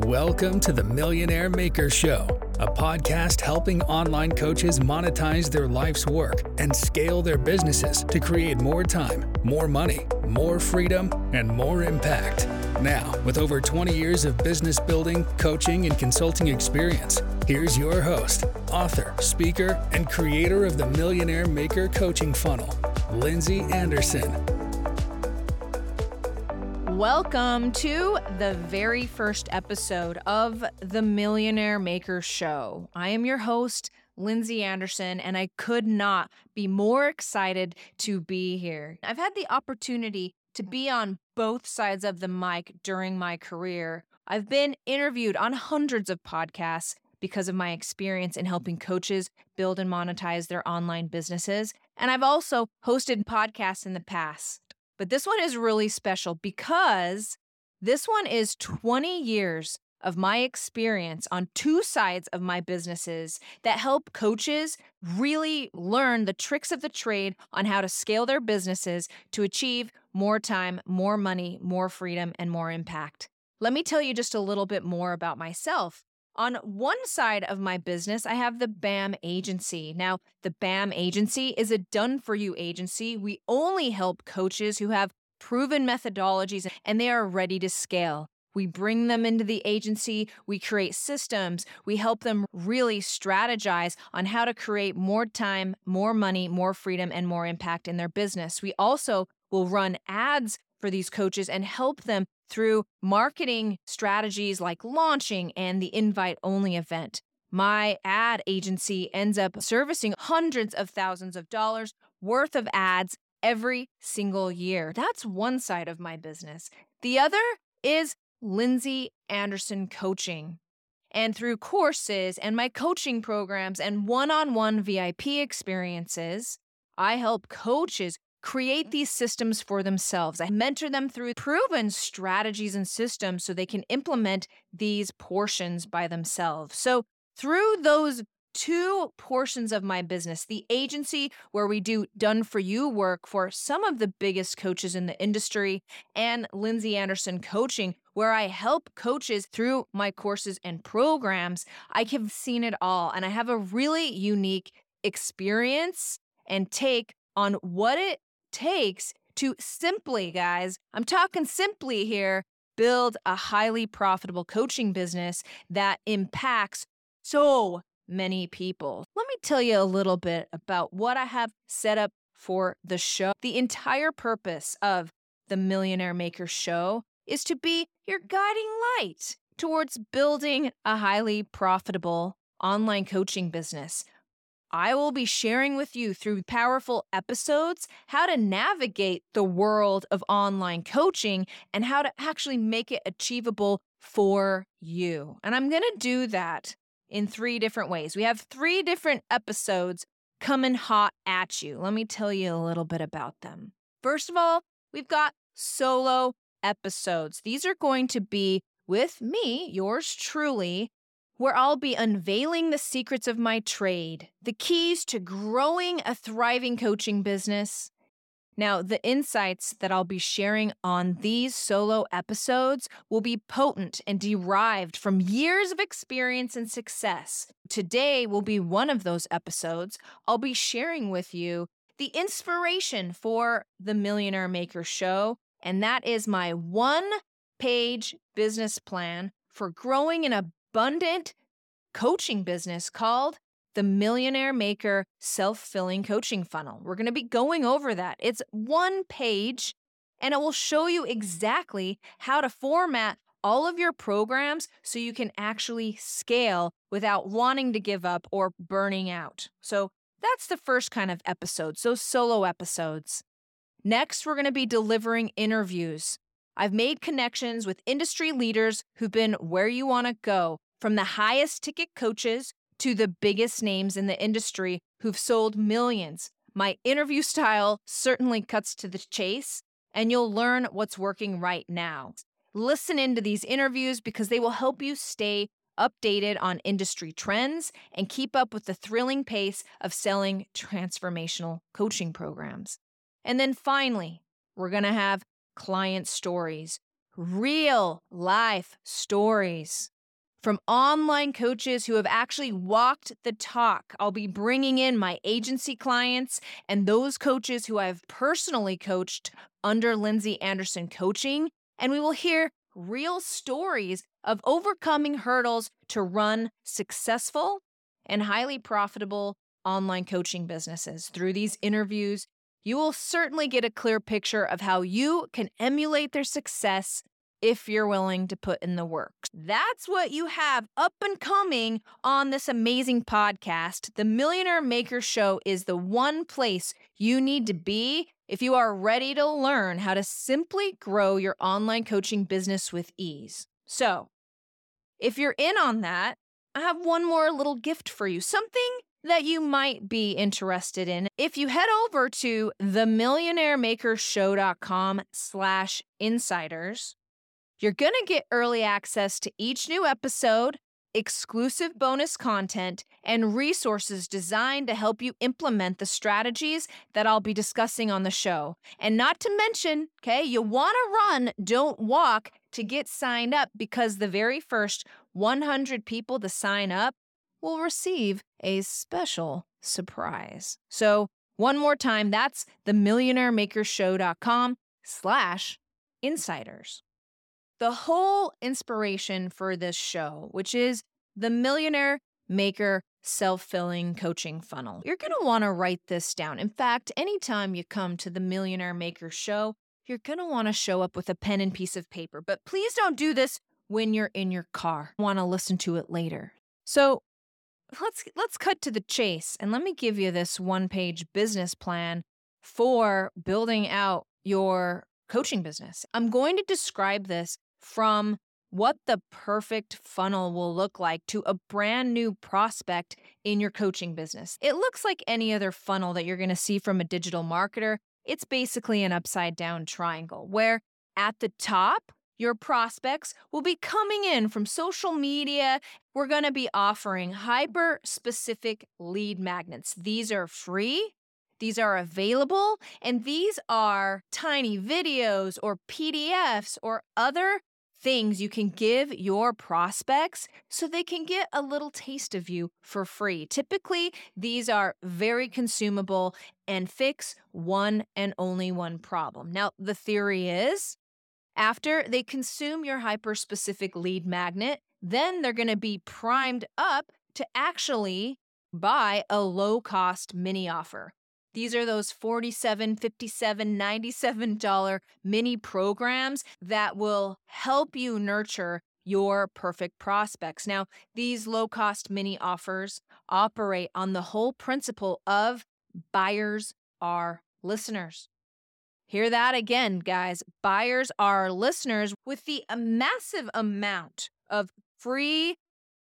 Welcome to the Millionaire Maker Show, a podcast helping online coaches monetize their life's work and scale their businesses to create more time, more money, more freedom, and more impact. Now, with over 20 years of business building, coaching, and consulting experience, here's your host, author, speaker, and creator of the Millionaire Maker Coaching Funnel, Lindsey Anderson. Welcome to the very first episode of the Millionaire Maker Show. I am your host, Lindsey Anderson, and I could not be more excited to be here. I've had the opportunity to be on both sides of the mic during my career. I've been interviewed on hundreds of podcasts because of my experience in helping coaches build and monetize their online businesses. And I've also hosted podcasts in the past. But this one is really special because this one is 20 years of my experience on two sides of my businesses that help coaches really learn the tricks of the trade on how to scale their businesses to achieve more time, more money, more freedom, and more impact. Let me tell you just a little bit more about myself. On one side of my business, I have the BAM agency. Now, the BAM agency is a done for you agency. We only help coaches who have proven methodologies and they are ready to scale. We bring them into the agency, we create systems, we help them really strategize on how to create more time, more money, more freedom, and more impact in their business. We also will run ads for these coaches and help them through marketing strategies like launching and the invite only event. My ad agency ends up servicing hundreds of thousands of dollars worth of ads every single year. That's one side of my business. The other is Lindsey Anderson Coaching. And through courses and my coaching programs and one on one VIP experiences, I help coaches create these systems for themselves. I mentor them through proven strategies and systems so they can implement these portions by themselves. So, through those two portions of my business the agency, where we do done for you work for some of the biggest coaches in the industry, and Lindsey Anderson Coaching, where I help coaches through my courses and programs. I have seen it all, and I have a really unique experience and take on what it takes to simply, guys, I'm talking simply here, build a highly profitable coaching business that impacts so many people. Let me tell you a little bit about what I have set up for the show. The entire purpose of the Millionaire Maker Show is to be your guiding light towards building a highly profitable online coaching business. I will be sharing with you through powerful episodes how to navigate the world of online coaching and how to actually make it achievable for you. And I'm going to do that in three different ways. We have three different episodes coming hot at you. Let me tell you a little bit about them. First of all, we've got solo episodes. These are going to be with me, yours truly, where I'll be unveiling the secrets of my trade, the keys to growing a thriving coaching business. Now, the insights that I'll be sharing on these solo episodes will be potent and derived from years of experience and success. Today will be one of those episodes. I'll be sharing with you the inspiration for the Millionaire Maker Show, and that is my one page business plan for growing an abundant coaching business called the Millionaire Maker Self Filling Coaching Funnel. We're going to be going over that. It's one page and it will show you exactly how to format all of your programs so you can actually scale without wanting to give up or burning out. So that's the first kind of episode, so solo episodes. Next, we're going to be delivering interviews. I've made connections with industry leaders who've been where you want to go from the highest ticket coaches to the biggest names in the industry who've sold millions. My interview style certainly cuts to the chase, and you'll learn what's working right now. Listen into these interviews because they will help you stay updated on industry trends and keep up with the thrilling pace of selling transformational coaching programs. And then finally, we're going to have client stories real life stories from online coaches who have actually walked the talk. I'll be bringing in my agency clients and those coaches who I've personally coached under Lindsey Anderson Coaching, and we will hear real stories of overcoming hurdles to run successful and highly profitable online coaching businesses. Through these interviews, you will certainly get a clear picture of how you can emulate their success if you're willing to put in the work. That's what you have up and coming on this amazing podcast. The Millionaire Maker Show is the one place you need to be if you are ready to learn how to simply grow your online coaching business with ease. So, if you're in on that, I have one more little gift for you something that you might be interested in. If you head over to themillionairemakershow.com slash insiders, you're going to get early access to each new episode, exclusive bonus content, and resources designed to help you implement the strategies that I'll be discussing on the show. And not to mention, okay, you want to run, don't walk to get signed up because the very first 100 people to sign up will receive a special surprise. So, one more time, that's themillionairemakershow.com slash insiders. The whole inspiration for this show, which is the Millionaire Maker self filling coaching funnel. You're going to want to write this down. In fact, anytime you come to the Millionaire Maker show, you're going to want to show up with a pen and piece of paper. But please don't do this when you're in your car. Want to listen to it later. So, let's let's cut to the chase and let me give you this one-page business plan for building out your coaching business. I'm going to describe this from what the perfect funnel will look like to a brand new prospect in your coaching business. It looks like any other funnel that you're going to see from a digital marketer. It's basically an upside down triangle where at the top, your prospects will be coming in from social media. We're going to be offering hyper specific lead magnets. These are free these are available, and these are tiny videos or PDFs or other things you can give your prospects so they can get a little taste of you for free. Typically, these are very consumable and fix one and only one problem. Now, the theory is after they consume your hyper specific lead magnet, then they're going to be primed up to actually buy a low cost mini offer. These are those $47.57 97 dollar mini programs that will help you nurture your perfect prospects. Now, these low-cost mini offers operate on the whole principle of buyers are listeners. Hear that again, guys. Buyers are listeners with the uh, massive amount of free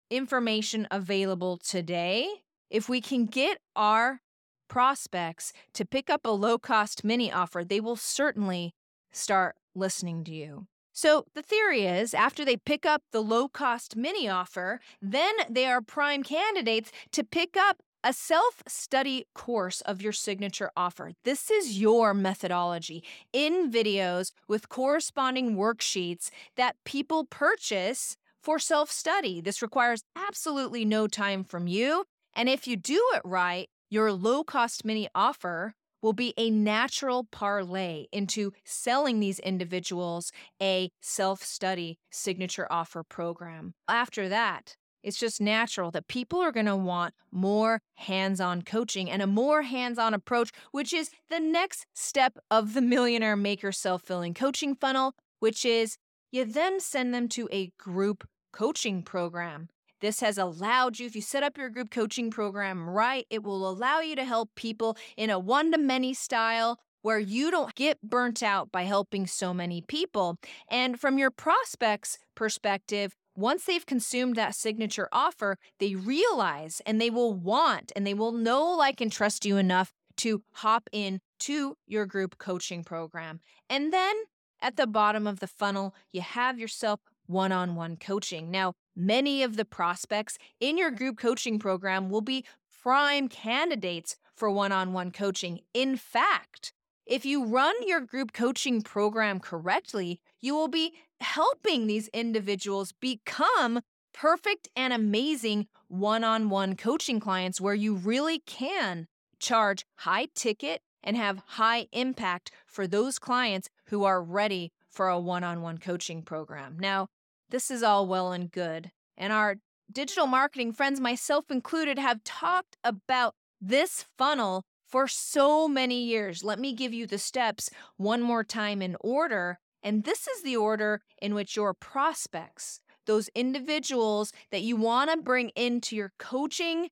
information available today. If we can get our prospects to pick up a low cost mini offer, they will certainly start listening to you. So, the theory is after they pick up the low cost mini offer, then they are prime candidates to pick up a self study course of your signature offer. This is your methodology in videos with corresponding worksheets that people purchase for self study. This requires absolutely no time from you. And if you do it right, your low cost mini offer will be a natural parlay into selling these individuals a self study signature offer program. After that, it's just natural that people are going to want more hands on coaching and a more hands on approach, which is the next step of the millionaire maker self filling coaching funnel, which is you then send them to a group coaching program. This has allowed you, if you set up your group coaching program right, it will allow you to help people in a one to many style where you don't get burnt out by helping so many people. And from your prospects' perspective, once they've consumed that signature offer, they realize and they will want and they will know, like, and trust you enough to hop in to your group coaching program. And then at the bottom of the funnel, you have yourself one on one coaching. Now, many of the prospects in your group coaching program will be prime candidates for one on one coaching. In fact, if you run your group coaching program correctly, you will be helping these individuals become perfect and amazing one on one coaching clients where you really can charge high ticket and have high impact for those clients who are ready for a one on one coaching program. Now, this is all well and good. And our digital marketing friends, myself included, have talked about this funnel for so many years. Let me give you the steps one more time in order. And this is the order in which your prospects, those individuals that you want to bring into your coaching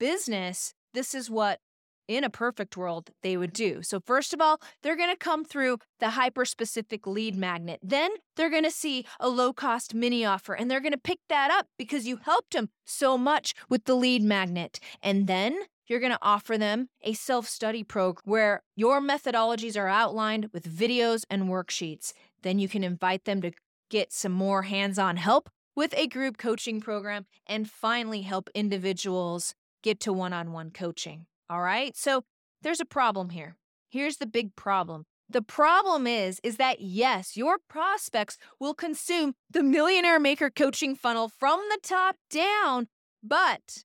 business, this is what in a perfect world they would do. So, first of all, they're going to come through the hyper specific lead magnet. Then they're going to see a low cost mini offer and they're going to pick that up because you helped them so much with the lead magnet. And then you're going to offer them a self study program where your methodologies are outlined with videos and worksheets. Then you can invite them to get some more hands on help with a group coaching program and finally help individuals get to one on one coaching. All right. So there's a problem here. Here's the big problem. The problem is is that yes, your prospects will consume the millionaire maker coaching funnel from the top down, but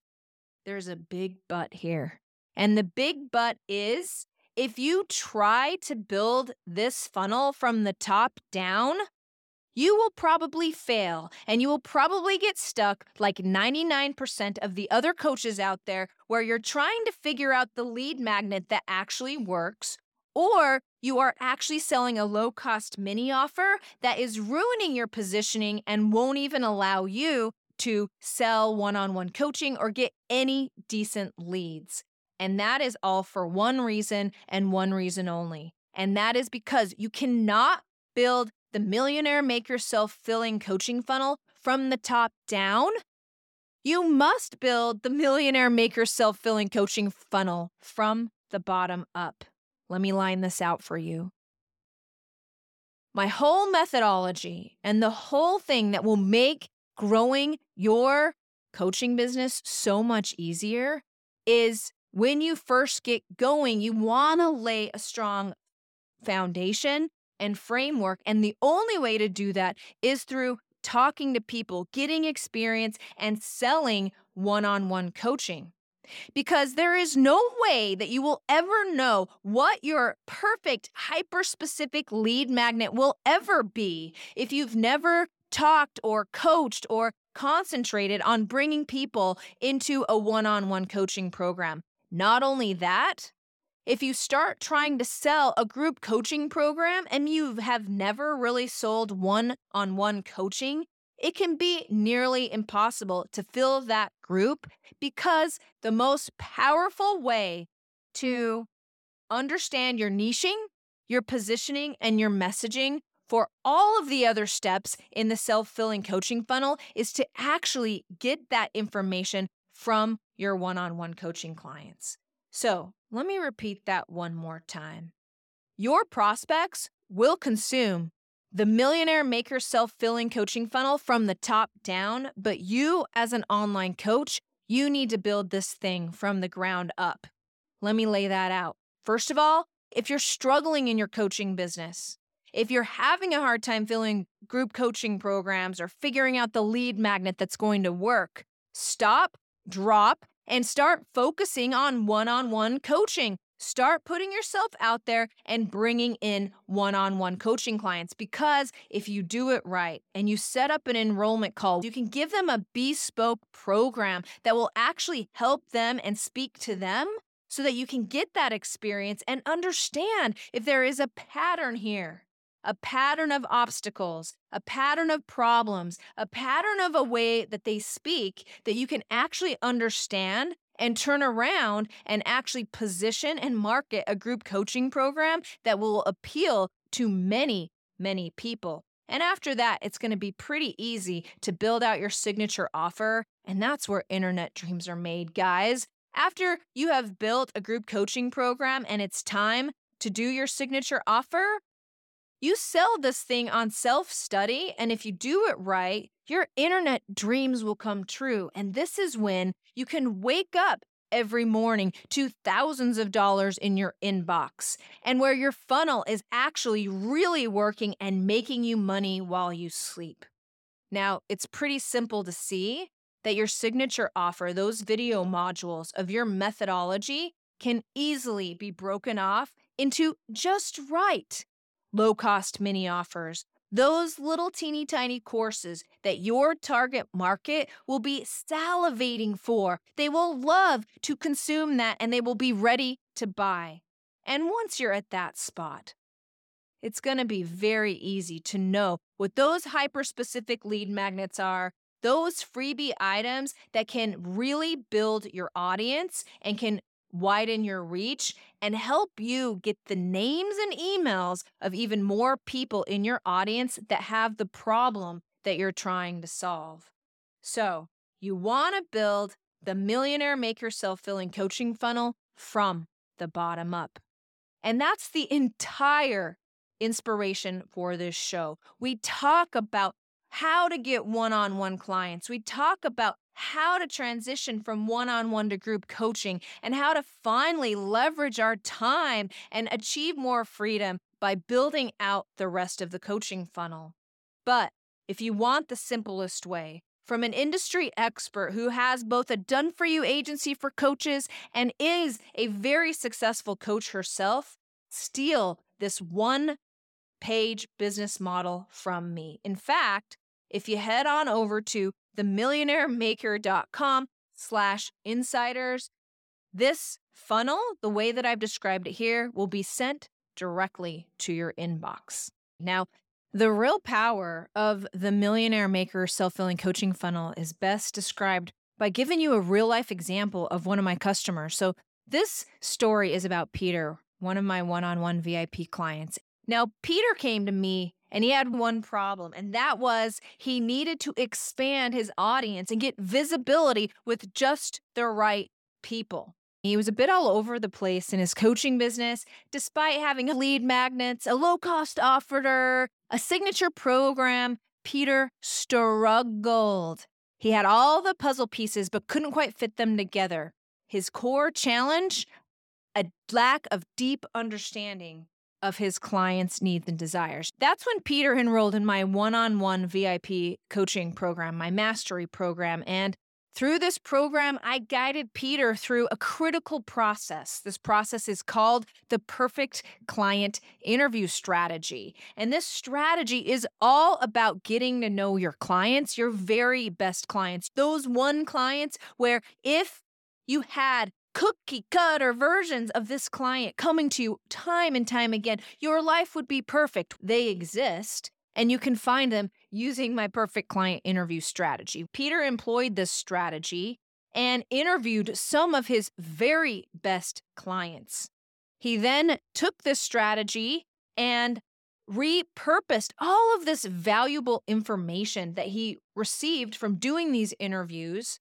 there's a big but here. And the big but is if you try to build this funnel from the top down, you will probably fail and you will probably get stuck like 99% of the other coaches out there where you're trying to figure out the lead magnet that actually works. Or you are actually selling a low cost mini offer that is ruining your positioning and won't even allow you to sell one on one coaching or get any decent leads. And that is all for one reason and one reason only. And that is because you cannot build the millionaire maker self filling coaching funnel from the top down, you must build the millionaire maker self filling coaching funnel from the bottom up. Let me line this out for you. My whole methodology and the whole thing that will make growing your coaching business so much easier is when you first get going, you want to lay a strong foundation and framework. And the only way to do that is through talking to people, getting experience, and selling one on one coaching. Because there is no way that you will ever know what your perfect hyper specific lead magnet will ever be if you've never talked or coached or concentrated on bringing people into a one on one coaching program. Not only that, if you start trying to sell a group coaching program and you have never really sold one on one coaching, it can be nearly impossible to fill that group because the most powerful way to understand your niching, your positioning, and your messaging for all of the other steps in the self filling coaching funnel is to actually get that information from your one on one coaching clients. So let me repeat that one more time. Your prospects will consume the millionaire maker self filling coaching funnel from the top down, but you, as an online coach, you need to build this thing from the ground up. Let me lay that out. First of all, if you're struggling in your coaching business, if you're having a hard time filling group coaching programs or figuring out the lead magnet that's going to work, stop, drop, and start focusing on one on one coaching. Start putting yourself out there and bringing in one on one coaching clients because if you do it right and you set up an enrollment call, you can give them a bespoke program that will actually help them and speak to them so that you can get that experience and understand if there is a pattern here a pattern of obstacles, a pattern of problems, a pattern of a way that they speak that you can actually understand and turn around and actually position and market a group coaching program that will appeal to many, many people. And after that, it's going to be pretty easy to build out your signature offer. And that's where internet dreams are made, guys. After you have built a group coaching program and it's time to do your signature offer, you sell this thing on self study, and if you do it right, your internet dreams will come true. And this is when you can wake up every morning to thousands of dollars in your inbox, and where your funnel is actually really working and making you money while you sleep. Now, it's pretty simple to see that your signature offer, those video modules of your methodology, can easily be broken off into just right low cost mini offers. Those little teeny tiny courses that your target market will be salivating for. They will love to consume that and they will be ready to buy. And once you're at that spot, it's going to be very easy to know what those hyper specific lead magnets are, those freebie items that can really build your audience and can widen your reach and help you get the names and emails of even more people in your audience that have the problem that you're trying to solve. So, you want to build the millionaire maker self filling coaching funnel from the bottom up. And that's the entire inspiration for this show. We talk about how to get one on one clients, we talk about how to transition from one on one to group coaching and how to finally leverage our time and achieve more freedom by building out the rest of the coaching funnel. But if you want the simplest way, from an industry expert who has both a done for you agency for coaches and is a very successful coach herself, steal this one page business model from me. In fact, if you head on over to themillionairemaker.com slash insiders, this funnel, the way that I've described it here, will be sent directly to your inbox. Now, the real power of the Millionaire Maker self filling coaching funnel is best described by giving you a real life example of one of my customers. So, this story is about Peter, one of my one on one VIP clients. Now, Peter came to me and he had one problem, and that was he needed to expand his audience and get visibility with just the right people. He was a bit all over the place in his coaching business, despite having lead magnets, a low cost offerer, a signature program. Peter struggled. He had all the puzzle pieces, but couldn't quite fit them together. His core challenge a lack of deep understanding of his clients' needs and desires. That's when Peter enrolled in my one on one VIP coaching program, my mastery program. And through this program, I guided Peter through a critical process. This process is called the perfect client interview strategy. And this strategy is all about getting to know your clients, your very best clients, those one clients where if you had cookie cutter versions of this client coming to you time and time again, your life would be perfect. They exist. And you can find them using my perfect client interview strategy. Peter employed this strategy and interviewed some of his very best clients. He then took this strategy and repurposed all of this valuable information that he received from doing these interviews.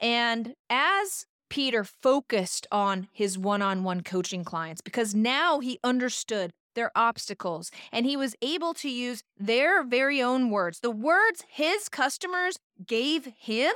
And as Peter focused on his one on one coaching clients because now he understood their obstacles and he was able to use their very own words, the words his customers gave him,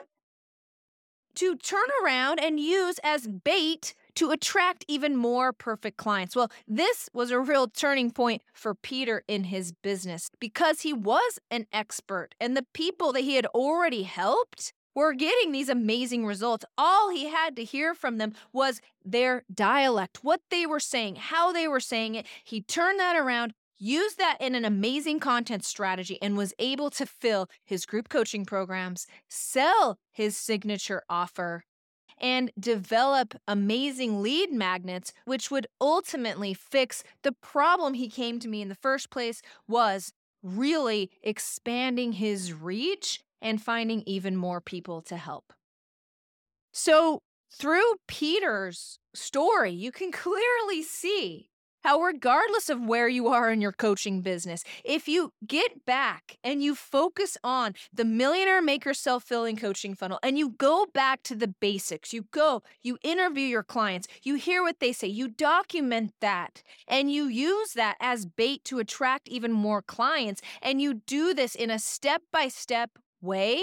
to turn around and use as bait to attract even more perfect clients. Well, this was a real turning point for Peter in his business because he was an expert and the people that he had already helped were getting these amazing results. All he had to hear from them was their dialect, what they were saying, how they were saying it. He turned that around, used that in an amazing content strategy, and was able to fill his group coaching programs, sell his signature offer, and develop amazing lead magnets which would ultimately fix the problem he came to me in the first place was really expanding his reach and finding even more people to help. So, through Peter's story, you can clearly see how, regardless of where you are in your coaching business, if you get back and you focus on the millionaire maker self filling coaching funnel and you go back to the basics, you go, you interview your clients, you hear what they say, you document that, and you use that as bait to attract even more clients, and you do this in a step by step way,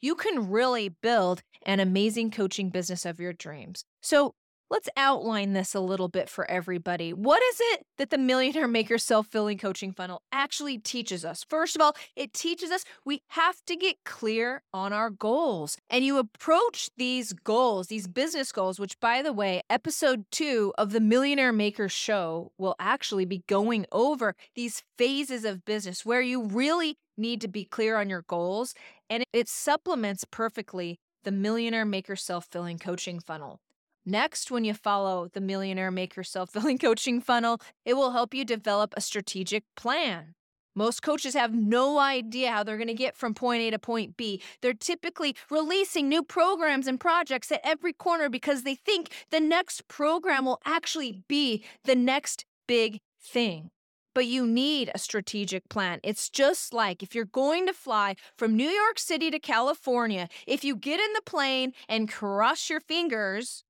you can really build an amazing coaching business of your dreams. So, Let's outline this a little bit for everybody. What is it that the Millionaire Maker Self Filling Coaching Funnel actually teaches us? First of all, it teaches us we have to get clear on our goals. And you approach these goals, these business goals, which, by the way, episode two of the Millionaire Maker Show will actually be going over these phases of business where you really need to be clear on your goals. And it supplements perfectly the Millionaire Maker Self Filling Coaching Funnel. Next, when you follow the Millionaire Maker Self Filling Coaching Funnel, it will help you develop a strategic plan. Most coaches have no idea how they're going to get from point A to point B. They're typically releasing new programs and projects at every corner because they think the next program will actually be the next big thing. But you need a strategic plan. It's just like if you're going to fly from New York City to California, if you get in the plane and cross your fingers,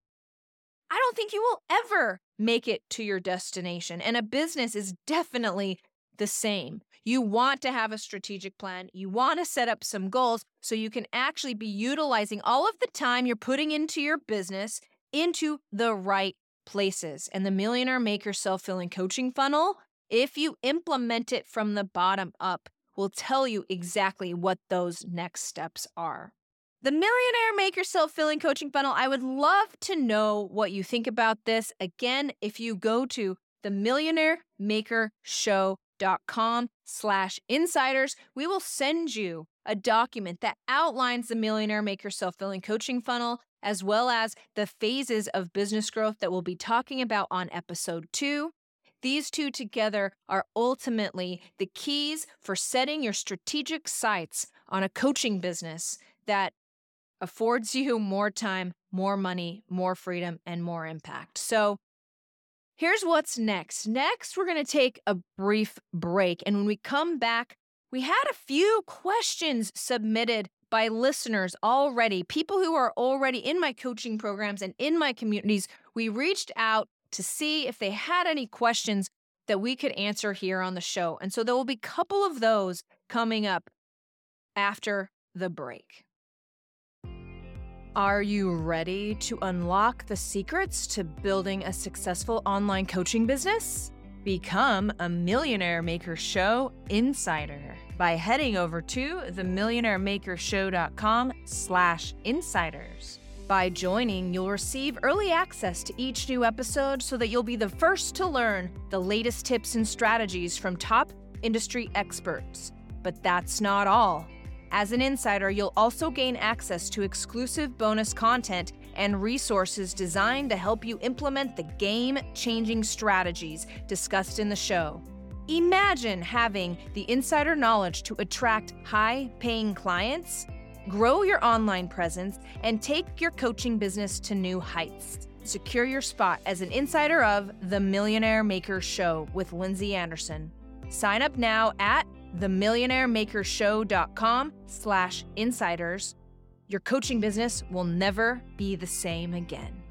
I don't think you will ever make it to your destination. And a business is definitely the same. You want to have a strategic plan. You want to set up some goals so you can actually be utilizing all of the time you're putting into your business into the right places. And the Millionaire Maker Self Filling Coaching Funnel, if you implement it from the bottom up, will tell you exactly what those next steps are. The Millionaire Maker Self Filling Coaching Funnel, I would love to know what you think about this. Again, if you go to the millionairemakershow.com slash insiders, we will send you a document that outlines the Millionaire Maker Self Filling Coaching Funnel, as well as the phases of business growth that we'll be talking about on episode two. These two together are ultimately the keys for setting your strategic sights on a coaching business that affords you more time, more money, more freedom, and more impact. So, here's what's next. Next, we're going to take a brief break. And when we come back, we had a few questions submitted by listeners already, people who are already in my coaching programs and in my communities. We reached out to see if they had any questions that we could answer here on the show. And so there will be a couple of those coming up after the break. Are you ready to unlock the secrets to building a successful online coaching business? Become a Millionaire Maker Show insider by heading over to themillionairemakershow.com slash insiders. By joining, you'll receive early access to each new episode so that you'll be the first to learn the latest tips and strategies from top industry experts. But that's not all. As an insider, you'll also gain access to exclusive bonus content and resources designed to help you implement the game changing strategies discussed in the show. Imagine having the insider knowledge to attract high paying clients, grow your online presence, and take your coaching business to new heights. Secure your spot as an insider of The Millionaire Maker Show with Lindsey Anderson. Sign up now at themillionairemakershow.com slash insiders. Your coaching business will never be the same again.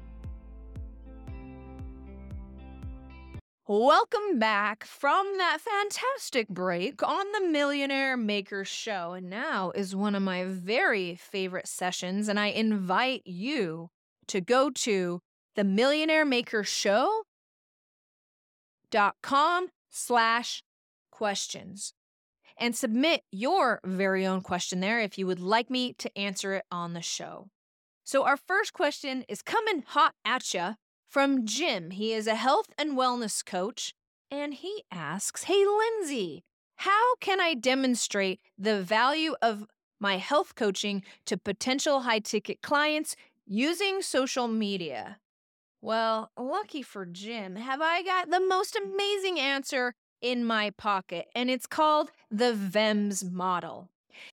Welcome back from that fantastic break on the Millionaire Maker Show. And now is one of my very favorite sessions, and I invite you to go to the Millionaire Maker Show.com slash questions and submit your very own question there if you would like me to answer it on the show. So, our first question is coming hot at you from Jim. He is a health and wellness coach, and he asks Hey, Lindsey, how can I demonstrate the value of my health coaching to potential high ticket clients using social media? Well, lucky for Jim, have I got the most amazing answer in my pocket, and it's called the VEMS model.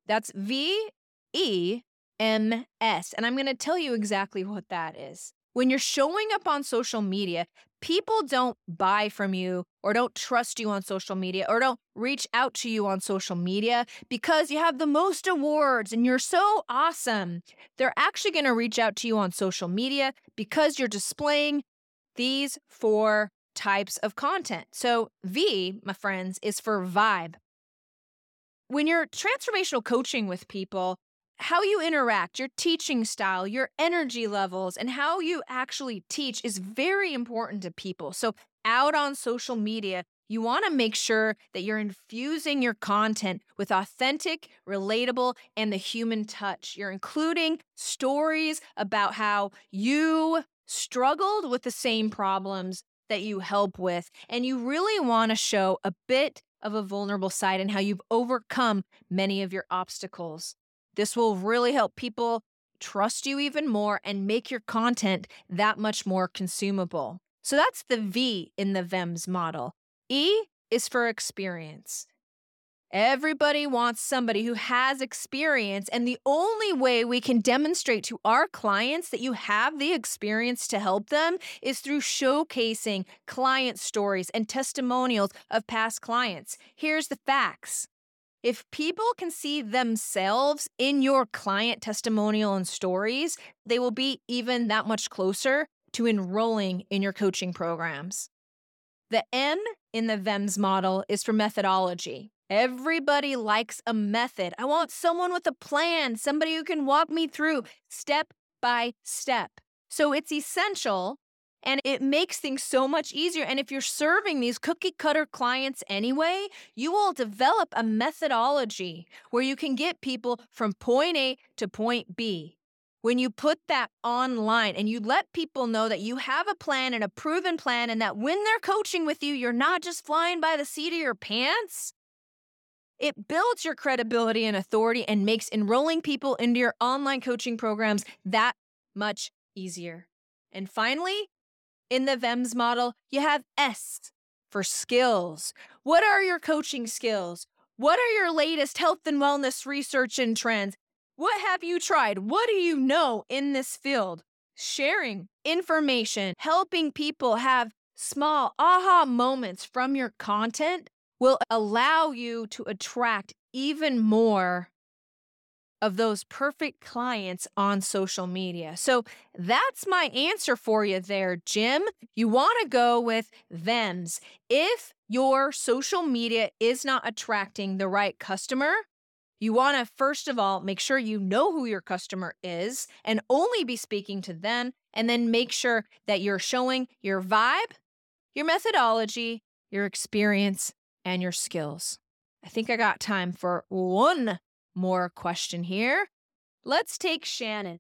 That's V E M S. And I'm going to tell you exactly what that is. When you're showing up on social media, people don't buy from you or don't trust you on social media or don't reach out to you on social media because you have the most awards and you're so awesome. They're actually going to reach out to you on social media because you're displaying these four types of content. So, V, my friends, is for vibe. When you're transformational coaching with people, how you interact, your teaching style, your energy levels, and how you actually teach is very important to people. So, out on social media, you want to make sure that you're infusing your content with authentic, relatable, and the human touch. You're including stories about how you struggled with the same problems that you help with. And you really want to show a bit of a vulnerable side and how you've overcome many of your obstacles. This will really help people trust you even more and make your content that much more consumable. So that's the V in the VEMS model. E is for experience. Everybody wants somebody who has experience, and the only way we can demonstrate to our clients that you have the experience to help them is through showcasing client stories and testimonials of past clients. Here's the facts. If people can see themselves in your client testimonial and stories, they will be even that much closer to enrolling in your coaching programs. The N in the VEMS model is for methodology. Everybody likes a method. I want someone with a plan, somebody who can walk me through step by step. So it's essential and it makes things so much easier. And if you're serving these cookie cutter clients anyway, you will develop a methodology where you can get people from point A to point B. When you put that online and you let people know that you have a plan and a proven plan, and that when they're coaching with you, you're not just flying by the seat of your pants, it builds your credibility and authority and makes enrolling people into your online coaching programs that much easier. And finally, in the VEMS model, you have S for skills. What are your coaching skills? What are your latest health and wellness research and trends? What have you tried? What do you know in this field? Sharing information, helping people have small aha moments from your content will allow you to attract even more of those perfect clients on social media. So that's my answer for you there, Jim. You want to go with VEMS. If your social media is not attracting the right customer, you want to first of all make sure you know who your customer is and only be speaking to them, and then make sure that you're showing your vibe, your methodology, your experience, and your skills. I think I got time for one more question here. Let's take Shannon.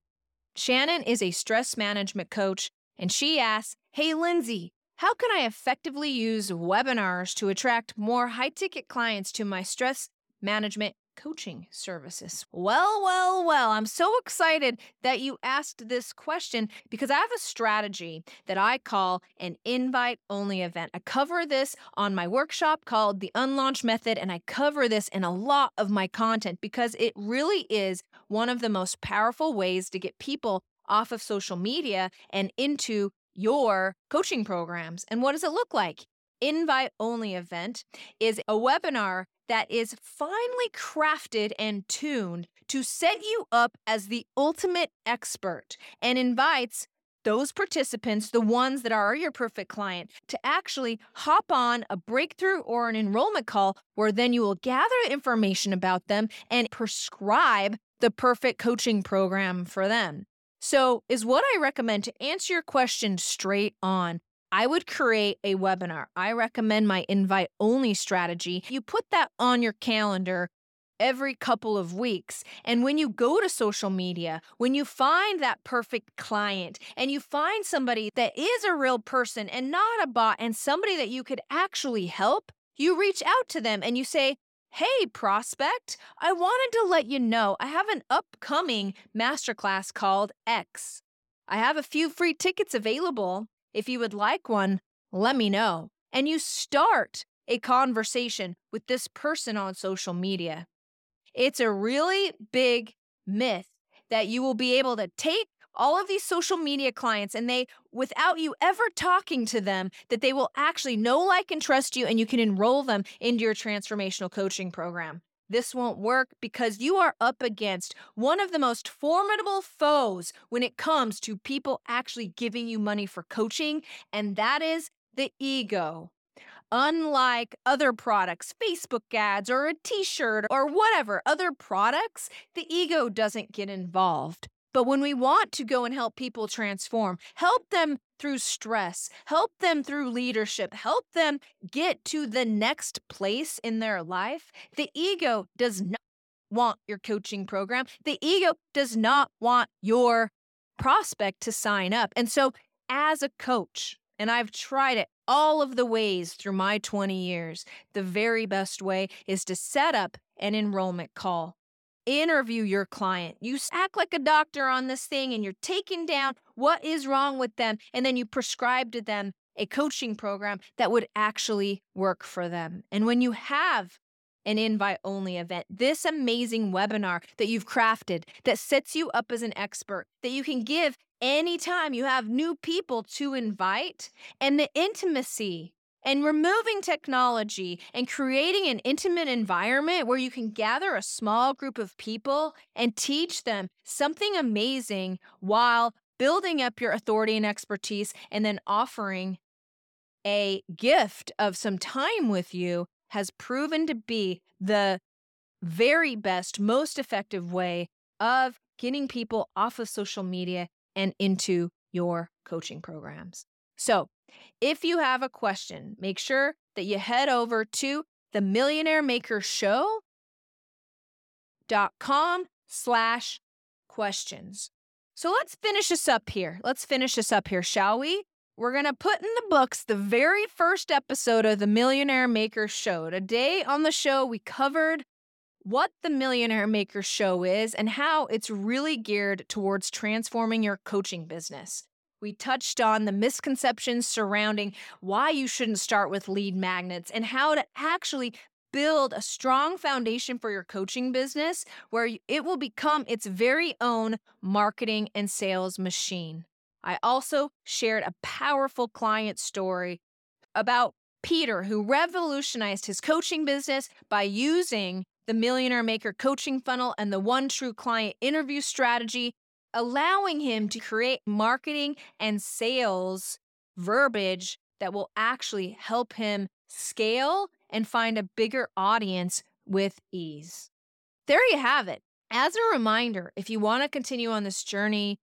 Shannon is a stress management coach, and she asks Hey, Lindsey, how can I effectively use webinars to attract more high ticket clients to my stress management coaching services? Well, well, well, I'm so excited that you asked this question because I have a strategy that I call an invite only event. I cover this on my workshop called The Unlaunch Method, and I cover this in a lot of my content because it really is one of the most powerful ways to get people off of social media and into your coaching programs. And what does it look like? Invite only event is a webinar that is finely crafted and tuned to set you up as the ultimate expert and invites those participants, the ones that are your perfect client, to actually hop on a breakthrough or an enrollment call where then you will gather information about them and prescribe the perfect coaching program for them. So, is what I recommend to answer your question straight on. I would create a webinar. I recommend my invite only strategy. You put that on your calendar every couple of weeks. And when you go to social media, when you find that perfect client and you find somebody that is a real person and not a bot and somebody that you could actually help, you reach out to them and you say, Hey, prospect, I wanted to let you know I have an upcoming masterclass called X. I have a few free tickets available. If you would like one, let me know. And you start a conversation with this person on social media. It's a really big myth that you will be able to take all of these social media clients and they, without you ever talking to them, that they will actually know, like, and trust you and you can enroll them into your transformational coaching program. This won't work because you are up against one of the most formidable foes when it comes to people actually giving you money for coaching, and that is the ego. Unlike other products, Facebook ads or a t shirt or whatever, other products, the ego doesn't get involved. But when we want to go and help people transform, help them through stress, help them through leadership, help them get to the next place in their life, the ego does not want your coaching program. The ego does not want your prospect to sign up. And so, as a coach, and I've tried it all of the ways through my 20 years, the very best way is to set up an enrollment call. Interview your client. You act like a doctor on this thing and you're taking down what is wrong with them, and then you prescribe to them a coaching program that would actually work for them. And when you have an invite only event, this amazing webinar that you've crafted that sets you up as an expert that you can give anytime you have new people to invite, and the intimacy and removing technology and creating an intimate environment where you can gather a small group of people and teach them something amazing while building up your authority and expertise and then offering a gift of some time with you has proven to be the very best, most effective way of getting people off of social media and into your coaching programs. So, if you have a question, make sure that you head over to the Millionaire Maker Show.com slash questions. So let's finish this up here. Let's finish this up here, shall we? We're going to put in the books the very first episode of the Millionaire Maker Show. Today on the show, we covered what the Millionaire Maker Show is and how it's really geared towards transforming your coaching business. We touched on the misconceptions surrounding why you shouldn't start with lead magnets and how to actually build a strong foundation for your coaching business where it will become its very own marketing and sales machine. I also shared a powerful client story about Peter, who revolutionized his coaching business by using the Millionaire Maker coaching funnel and the One True Client interview strategy, allowing him to create marketing and sales verbiage that will actually help him scale and find a bigger audience with ease. There you have it. As a reminder, if you want to continue on this journey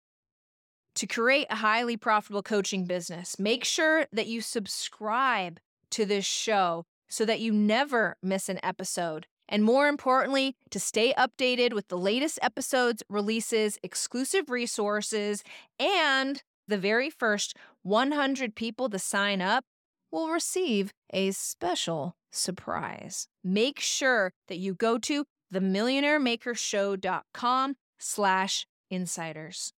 to create a highly profitable coaching business, make sure that you subscribe to this show so that you never miss an episode. And more importantly, to stay updated with the latest episodes, releases, exclusive resources, and the very first 100 people to sign up will receive a special surprise. Make sure that you go to themillionairemakershow.com slash insiders.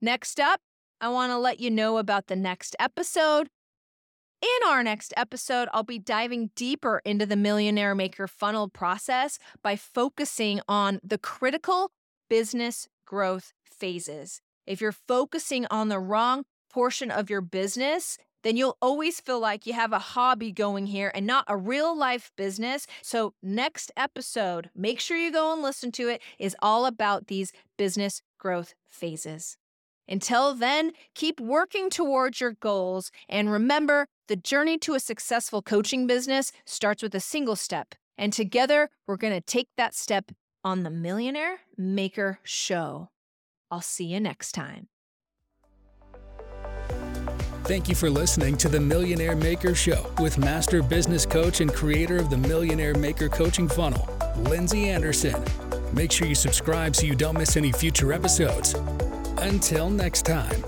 Next up, I want to let you know about the next episode. In our next episode, I'll be diving deeper into the Millionaire Maker funnel process by focusing on the critical business growth phases. If you're focusing on the wrong portion of your business, then you'll always feel like you have a hobby going here and not a real life business. So, next episode, make sure you go and listen to it, is all about these business growth phases. Until then, keep working towards your goals and remember the journey to a successful coaching business starts with a single step. And together, we're going to take that step on the Millionaire Maker Show. I'll see you next time. Thank you for listening to the Millionaire Maker Show with master business coach and creator of the Millionaire Maker coaching funnel, Lindsey Anderson. Make sure you subscribe so you don't miss any future episodes. Until next time.